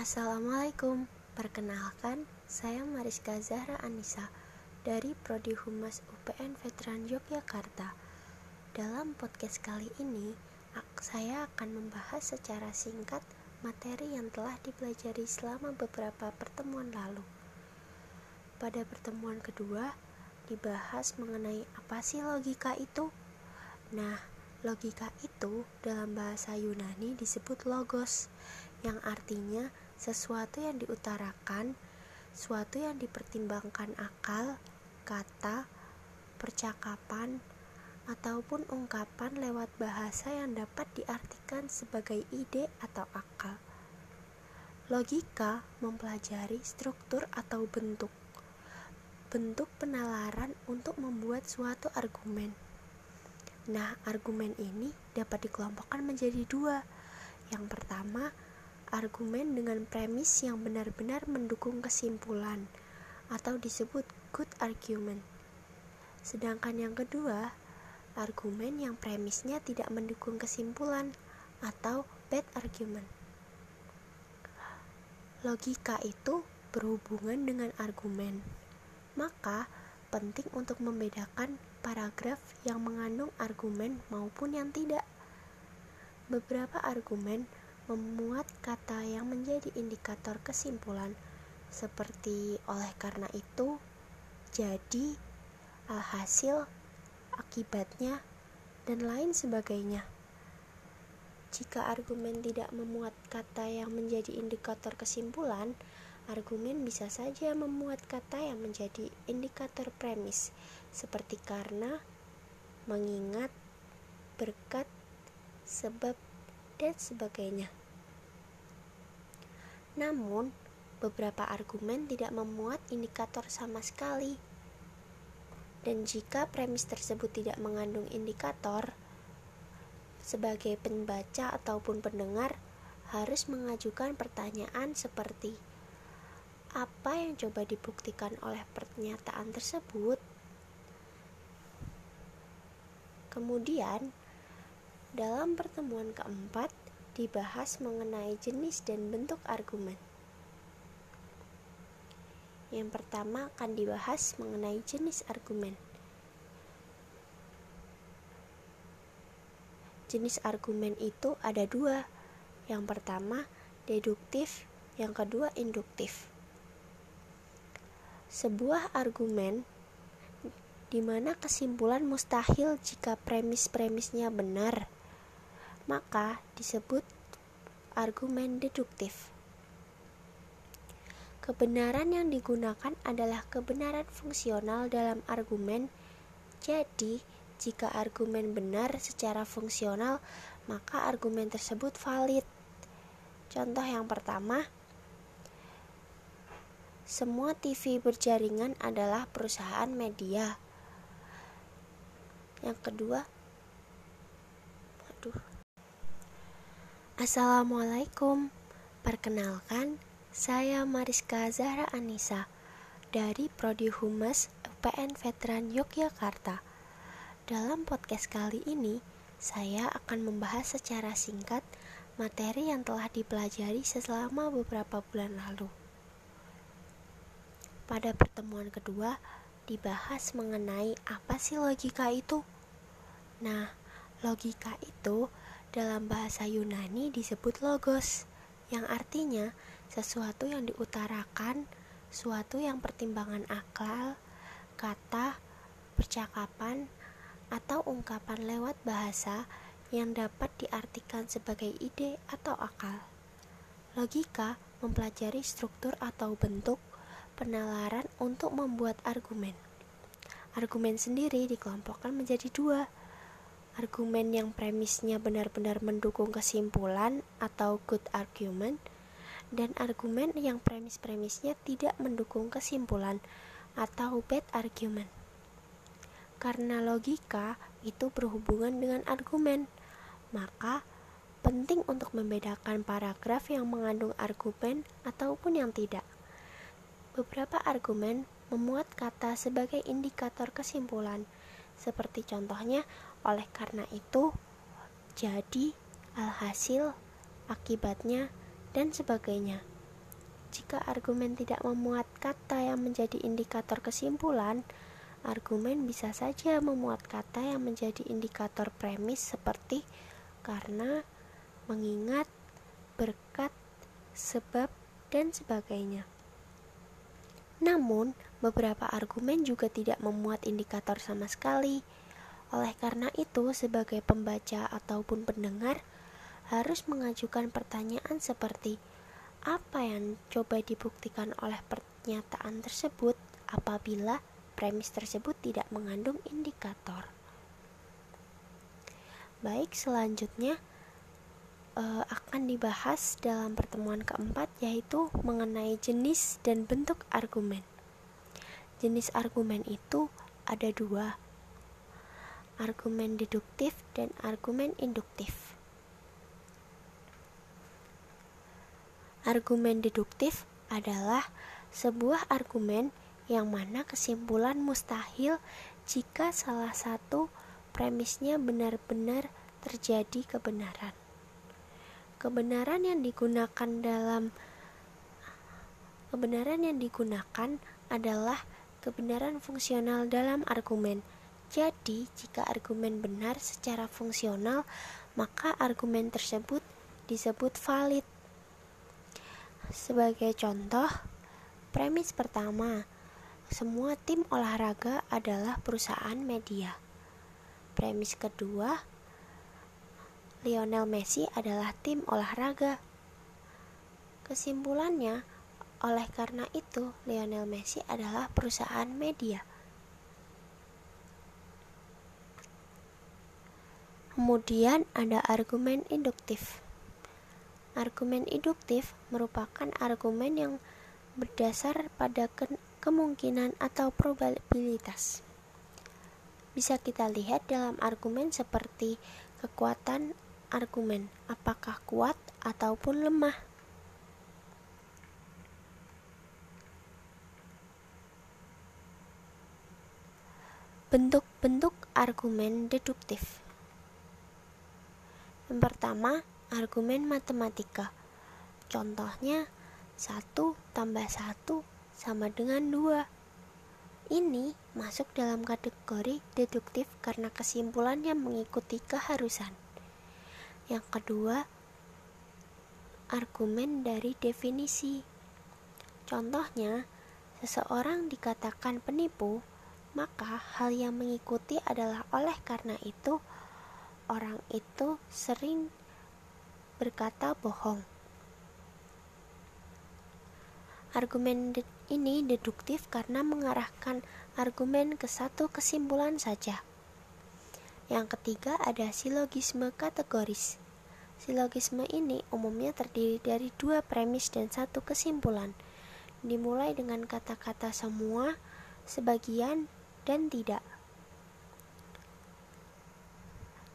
Assalamualaikum, perkenalkan saya Mariska Zahra Anissa dari Prodi Humas UPN Veteran Yogyakarta. Dalam podcast kali ini, saya akan membahas secara singkat materi yang telah dipelajari selama beberapa pertemuan lalu. Pada pertemuan kedua, dibahas mengenai apa sih logika itu. Nah, logika itu dalam bahasa Yunani disebut logos, yang artinya sesuatu yang diutarakan, suatu yang dipertimbangkan akal, kata, percakapan, ataupun ungkapan lewat bahasa yang dapat diartikan sebagai ide atau akal. Logika mempelajari struktur atau bentuk. Bentuk penalaran untuk membuat suatu argumen. Nah, argumen ini dapat dikelompokkan menjadi dua. Yang pertama, argumen dengan premis yang benar-benar mendukung kesimpulan atau disebut good argument. Sedangkan yang kedua, argumen yang premisnya tidak mendukung kesimpulan atau bad argument. Logika itu berhubungan dengan argumen. Maka, penting untuk membedakan paragraf yang mengandung argumen maupun yang tidak. Beberapa argumen memuat kata yang menjadi indikator kesimpulan seperti oleh karena itu, jadi, alhasil, akibatnya, dan lain sebagainya. Jika argumen tidak memuat kata yang menjadi indikator kesimpulan, argumen bisa saja memuat kata yang menjadi indikator premis, seperti karena, mengingat, berkat, sebab, dan sebagainya. Namun, beberapa argumen tidak memuat indikator sama sekali. Dan jika premis tersebut tidak mengandung indikator, sebagai pembaca ataupun pendengar harus mengajukan pertanyaan seperti apa yang coba dibuktikan oleh pernyataan tersebut. Kemudian, dalam pertemuan keempat, dibahas mengenai jenis dan bentuk argumen. Yang pertama akan dibahas mengenai jenis argumen. Jenis argumen itu ada dua. Yang pertama, deduktif, yang kedua, induktif. Sebuah argumen di mana kesimpulan mustahil jika premis-premisnya benar maka disebut argumen deduktif. Kebenaran yang digunakan adalah kebenaran fungsional dalam argumen. Jadi, jika argumen benar secara fungsional, maka argumen tersebut valid. Contoh yang pertama, semua TV berjaringan adalah perusahaan media. Yang kedua, Assalamualaikum. Perkenalkan, saya Mariska Zahra Anissa dari Prodi Humas UPN Veteran Yogyakarta. Dalam podcast kali ini, saya akan membahas secara singkat materi yang telah dipelajari selama beberapa bulan lalu. Pada pertemuan kedua, dibahas mengenai apa sih logika itu. Nah, logika itu dalam bahasa Yunani disebut logos, yang artinya sesuatu yang diutarakan, suatu yang pertimbangan akal, kata, percakapan, atau ungkapan lewat bahasa yang dapat diartikan sebagai ide atau akal. Logika mempelajari struktur atau bentuk penalaran untuk membuat argumen. Argumen sendiri dikelompokkan menjadi dua, argumen yang premisnya benar-benar mendukung kesimpulan atau good argument dan argumen yang premis-premisnya tidak mendukung kesimpulan atau bad argument. Karena logika itu berhubungan dengan argumen, maka penting untuk membedakan paragraf yang mengandung argumen ataupun yang tidak. Beberapa argumen memuat kata sebagai indikator kesimpulan, seperti contohnya oleh karena itu, jadi, alhasil, akibatnya, dan sebagainya. jika argumen tidak memuat kata yang menjadi indikator kesimpulan, argumen bisa saja memuat kata yang menjadi indikator premis seperti karena, mengingat, berkat, sebab, dan sebagainya. Namun, beberapa argumen juga tidak memuat indikator sama sekali. Oleh karena itu, sebagai pembaca ataupun pendengar harus mengajukan pertanyaan seperti apa yang coba dibuktikan oleh pernyataan tersebut apabila premis tersebut tidak mengandung indikator. Baik, selanjutnya uh, akan dibahas dalam pertemuan keempat yaitu mengenai jenis dan bentuk argumen. Jenis argumen itu ada dua, argumen deduktif dan argumen induktif. Argumen deduktif adalah sebuah argumen yang mana kesimpulan mustahil jika salah satu premisnya benar-benar terjadi kebenaran kebenaran yang digunakan dalam kebenaran yang digunakan adalah kebenaran fungsional dalam argumen. Jadi, jika argumen benar secara fungsional, maka argumen tersebut disebut valid. Sebagai contoh, premis pertama, semua tim olahraga adalah perusahaan media. Premis kedua, Lionel Messi adalah tim olahraga. Kesimpulannya, oleh karena itu, Lionel Messi adalah perusahaan media. Kemudian ada argumen induktif. Argumen induktif merupakan argumen yang berdasar pada ke kemungkinan atau probabilitas. Bisa kita lihat dalam argumen seperti kekuatan argumen apakah kuat ataupun lemah. Bentuk-bentuk argumen deduktif. Yang pertama, argumen matematika. Contohnya, 1 tambah 1 sama dengan 2. Ini masuk dalam kategori deduktif karena kesimpulannya mengikuti keharusan. Yang kedua, argumen dari definisi. Contohnya, seseorang dikatakan penipu, maka hal yang mengikuti adalah oleh karena itu orang itu sering berkata bohong. Argumen ini deduktif karena mengarahkan argumen ke satu kesimpulan saja. Yang ketiga ada silogisme kategoris. Silogisme ini umumnya terdiri dari dua premis dan satu kesimpulan. Dimulai dengan kata-kata semua, sebagian, dan tidak.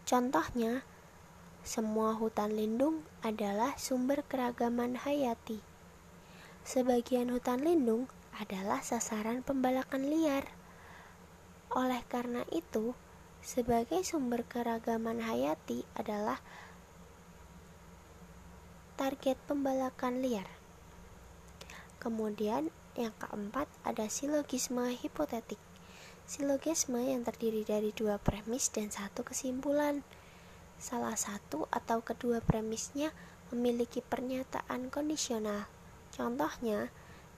Contohnya, semua hutan lindung adalah sumber keragaman hayati. Sebagian hutan lindung adalah sasaran pembalakan liar. Oleh karena itu, sebagai sumber keragaman hayati adalah target pembalakan liar. Kemudian yang keempat ada silogisme hipotetik. Silogisme yang terdiri dari dua premis dan satu kesimpulan. Salah satu atau kedua premisnya memiliki pernyataan kondisional. Contohnya,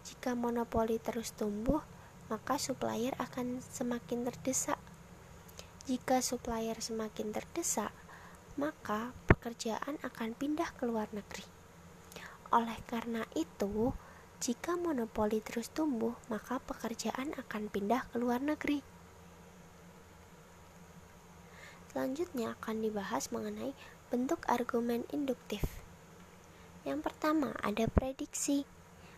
jika monopoli terus tumbuh, maka supplier akan semakin terdesak jika supplier semakin terdesak, maka pekerjaan akan pindah ke luar negeri. Oleh karena itu, jika monopoli terus tumbuh, maka pekerjaan akan pindah ke luar negeri. Selanjutnya akan dibahas mengenai bentuk argumen induktif. Yang pertama ada prediksi.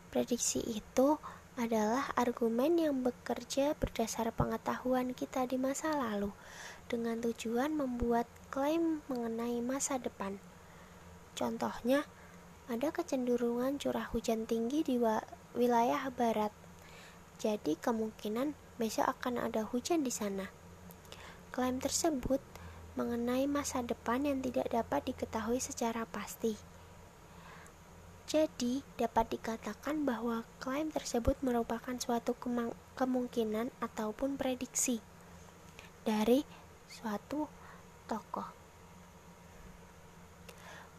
Prediksi itu adalah argumen yang bekerja berdasar pengetahuan kita di masa lalu dengan tujuan membuat klaim mengenai masa depan. Contohnya, ada kecenderungan curah hujan tinggi di wilayah barat. Jadi kemungkinan besok akan ada hujan di sana. Klaim tersebut mengenai masa depan yang tidak dapat diketahui secara pasti. Jadi, dapat dikatakan bahwa klaim tersebut merupakan suatu kemungkinan ataupun prediksi dari suatu tokoh.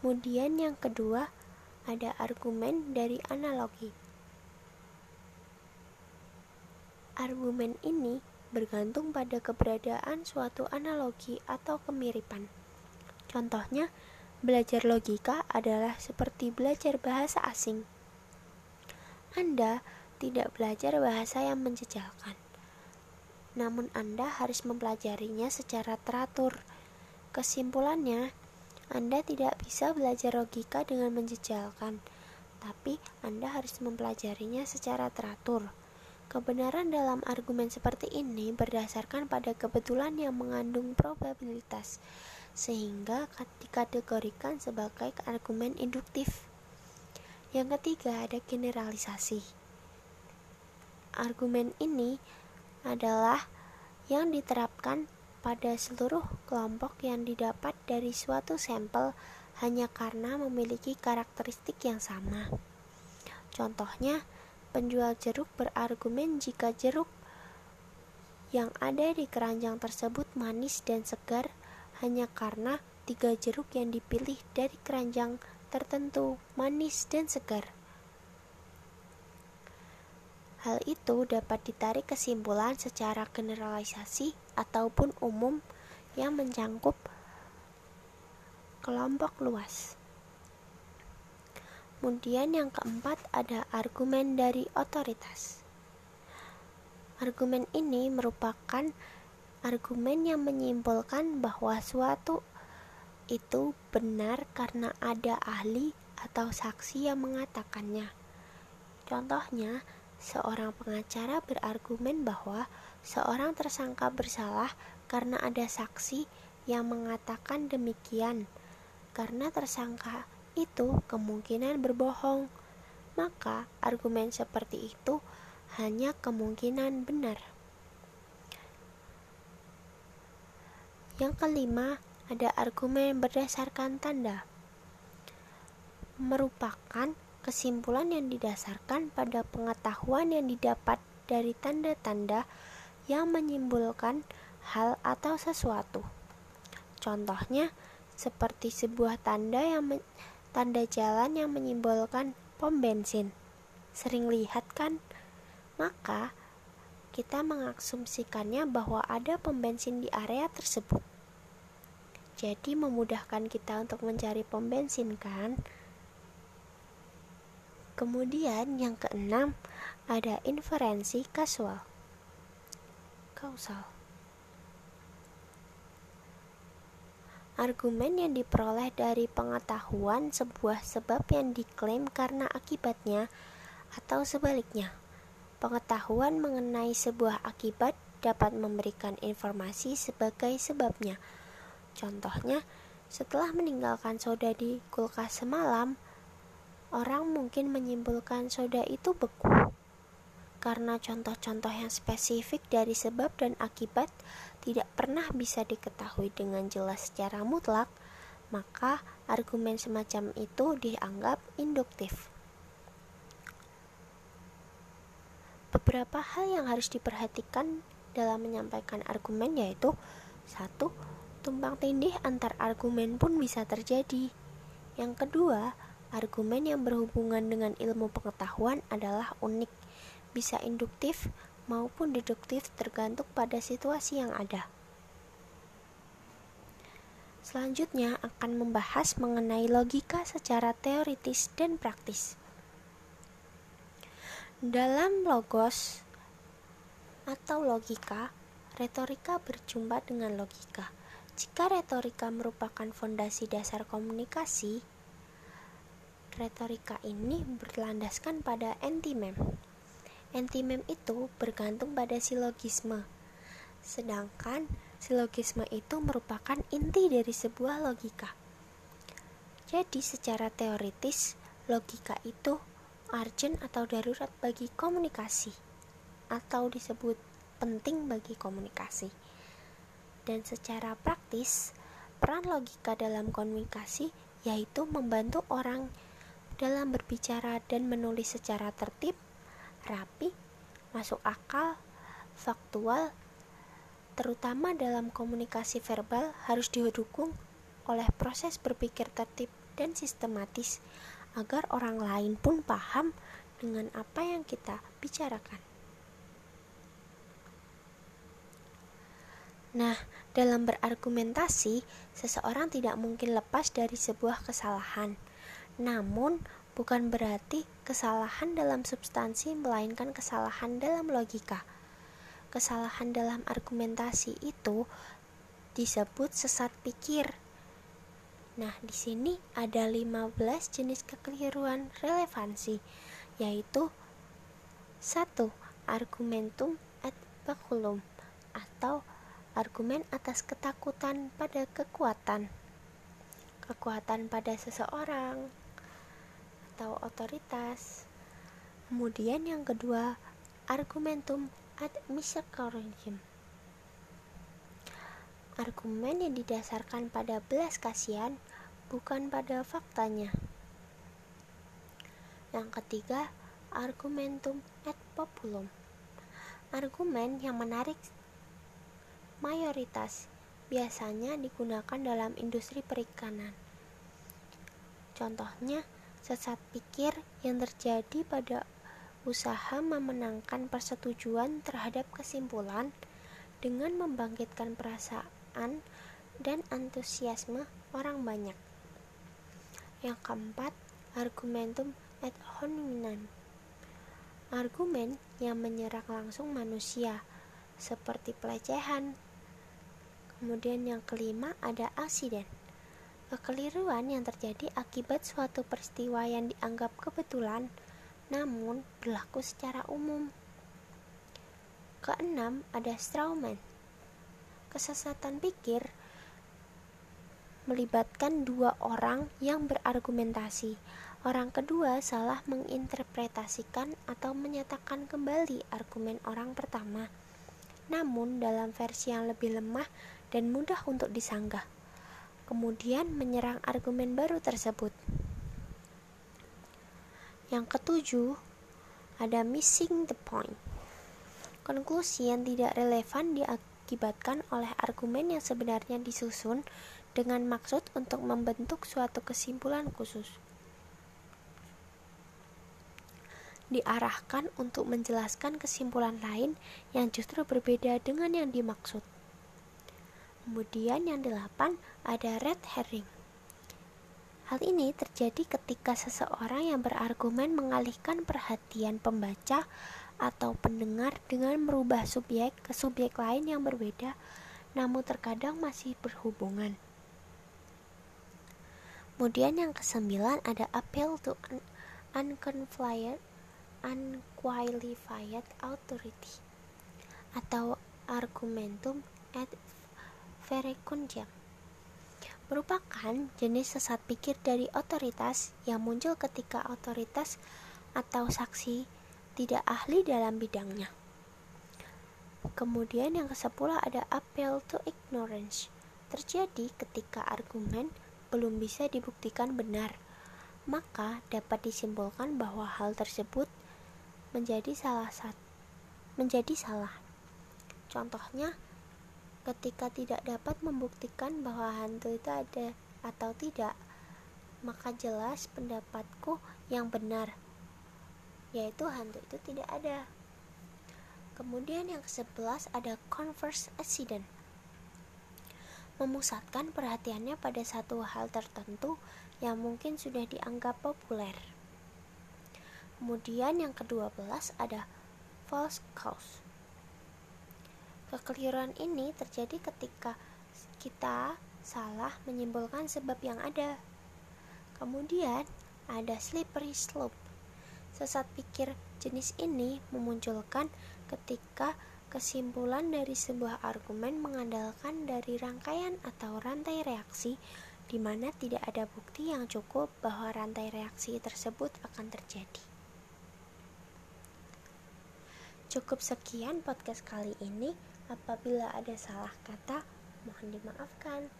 Kemudian yang kedua, ada argumen dari analogi. Argumen ini bergantung pada keberadaan suatu analogi atau kemiripan. Contohnya, Belajar logika adalah seperti belajar bahasa asing. Anda tidak belajar bahasa yang menjejalkan, namun Anda harus mempelajarinya secara teratur. Kesimpulannya, Anda tidak bisa belajar logika dengan menjejalkan, tapi Anda harus mempelajarinya secara teratur. Kebenaran dalam argumen seperti ini berdasarkan pada kebetulan yang mengandung probabilitas sehingga dikategorikan sebagai argumen induktif. Yang ketiga ada generalisasi. Argumen ini adalah yang diterapkan pada seluruh kelompok yang didapat dari suatu sampel hanya karena memiliki karakteristik yang sama. Contohnya, penjual jeruk berargumen jika jeruk yang ada di keranjang tersebut manis dan segar hanya karena tiga jeruk yang dipilih dari keranjang tertentu manis dan segar. Hal itu dapat ditarik kesimpulan secara generalisasi ataupun umum yang mencangkup kelompok luas. Kemudian yang keempat ada argumen dari otoritas. Argumen ini merupakan argumen yang menyimpulkan bahwa suatu itu benar karena ada ahli atau saksi yang mengatakannya. Contohnya, seorang pengacara berargumen bahwa seorang tersangka bersalah karena ada saksi yang mengatakan demikian. Karena tersangka itu kemungkinan berbohong, maka argumen seperti itu hanya kemungkinan benar. Yang kelima, ada argumen berdasarkan tanda. Merupakan kesimpulan yang didasarkan pada pengetahuan yang didapat dari tanda-tanda yang menyimpulkan hal atau sesuatu. Contohnya, seperti sebuah tanda yang tanda jalan yang menyimbolkan pom bensin. Sering lihat kan? Maka kita mengasumsikannya bahwa ada pom bensin di area tersebut. Jadi memudahkan kita untuk mencari pom bensin kan? Kemudian yang keenam ada inferensi kasual. Kausal. Argumen yang diperoleh dari pengetahuan sebuah sebab yang diklaim karena akibatnya atau sebaliknya. Pengetahuan mengenai sebuah akibat dapat memberikan informasi sebagai sebabnya. Contohnya, setelah meninggalkan soda di kulkas semalam, orang mungkin menyimpulkan soda itu beku. Karena contoh-contoh yang spesifik dari sebab dan akibat tidak pernah bisa diketahui dengan jelas secara mutlak, maka argumen semacam itu dianggap induktif. Beberapa hal yang harus diperhatikan dalam menyampaikan argumen yaitu satu, tumpang tindih antar argumen pun bisa terjadi. Yang kedua, argumen yang berhubungan dengan ilmu pengetahuan adalah unik, bisa induktif maupun deduktif tergantung pada situasi yang ada. Selanjutnya akan membahas mengenai logika secara teoritis dan praktis. Dalam logos atau logika, retorika berjumpa dengan logika. Jika retorika merupakan fondasi dasar komunikasi, retorika ini berlandaskan pada antimem. Antimem itu bergantung pada silogisme, sedangkan silogisme itu merupakan inti dari sebuah logika. Jadi, secara teoritis, logika itu urgent atau darurat bagi komunikasi atau disebut penting bagi komunikasi. Dan secara praktis, peran logika dalam komunikasi yaitu membantu orang dalam berbicara dan menulis secara tertib, rapi, masuk akal, faktual, terutama dalam komunikasi verbal harus didukung oleh proses berpikir tertib dan sistematis agar orang lain pun paham dengan apa yang kita bicarakan. Nah, dalam berargumentasi, seseorang tidak mungkin lepas dari sebuah kesalahan. Namun, bukan berarti kesalahan dalam substansi melainkan kesalahan dalam logika. Kesalahan dalam argumentasi itu disebut sesat pikir. Nah, di sini ada 15 jenis kekeliruan relevansi, yaitu 1. Argumentum ad baculum atau argumen atas ketakutan pada kekuatan, kekuatan pada seseorang atau otoritas. Kemudian yang kedua, argumentum ad misericordiam. Argumen yang didasarkan pada belas kasihan bukan pada faktanya. Yang ketiga, argumentum ad populum. Argumen yang menarik mayoritas biasanya digunakan dalam industri perikanan. Contohnya, sesat pikir yang terjadi pada usaha memenangkan persetujuan terhadap kesimpulan dengan membangkitkan perasaan dan antusiasme orang banyak. Yang keempat, argumentum ad hominem. Argumen yang menyerang langsung manusia, seperti pelecehan, Kemudian yang kelima ada aksiden. Kekeliruan yang terjadi akibat suatu peristiwa yang dianggap kebetulan namun berlaku secara umum. Keenam ada strawman. Kesesatan pikir melibatkan dua orang yang berargumentasi. Orang kedua salah menginterpretasikan atau menyatakan kembali argumen orang pertama. Namun dalam versi yang lebih lemah dan mudah untuk disanggah. Kemudian menyerang argumen baru tersebut. Yang ketujuh, ada missing the point. Konklusi yang tidak relevan diakibatkan oleh argumen yang sebenarnya disusun dengan maksud untuk membentuk suatu kesimpulan khusus. Diarahkan untuk menjelaskan kesimpulan lain yang justru berbeda dengan yang dimaksud. Kemudian yang delapan ada red herring. Hal ini terjadi ketika seseorang yang berargumen mengalihkan perhatian pembaca atau pendengar dengan merubah subjek ke subjek lain yang berbeda, namun terkadang masih berhubungan. Kemudian yang kesembilan ada appeal to un unqualified, unqualified authority atau argumentum ad verecundiam merupakan jenis sesat pikir dari otoritas yang muncul ketika otoritas atau saksi tidak ahli dalam bidangnya. Kemudian yang kesepuluh ada appeal to ignorance. Terjadi ketika argumen belum bisa dibuktikan benar, maka dapat disimpulkan bahwa hal tersebut menjadi salah satu menjadi salah. Contohnya, ketika tidak dapat membuktikan bahwa hantu itu ada atau tidak, maka jelas pendapatku yang benar, yaitu hantu itu tidak ada. Kemudian yang ke-11 ada converse accident. Memusatkan perhatiannya pada satu hal tertentu yang mungkin sudah dianggap populer. Kemudian yang ke-12 ada false cause Kekeliruan ini terjadi ketika kita salah menyimpulkan sebab yang ada. Kemudian ada slippery slope. Sesat pikir jenis ini memunculkan ketika kesimpulan dari sebuah argumen mengandalkan dari rangkaian atau rantai reaksi di mana tidak ada bukti yang cukup bahwa rantai reaksi tersebut akan terjadi. Cukup sekian podcast kali ini. Apabila ada salah kata, mohon dimaafkan.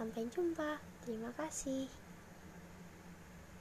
Sampai jumpa. Terima kasih.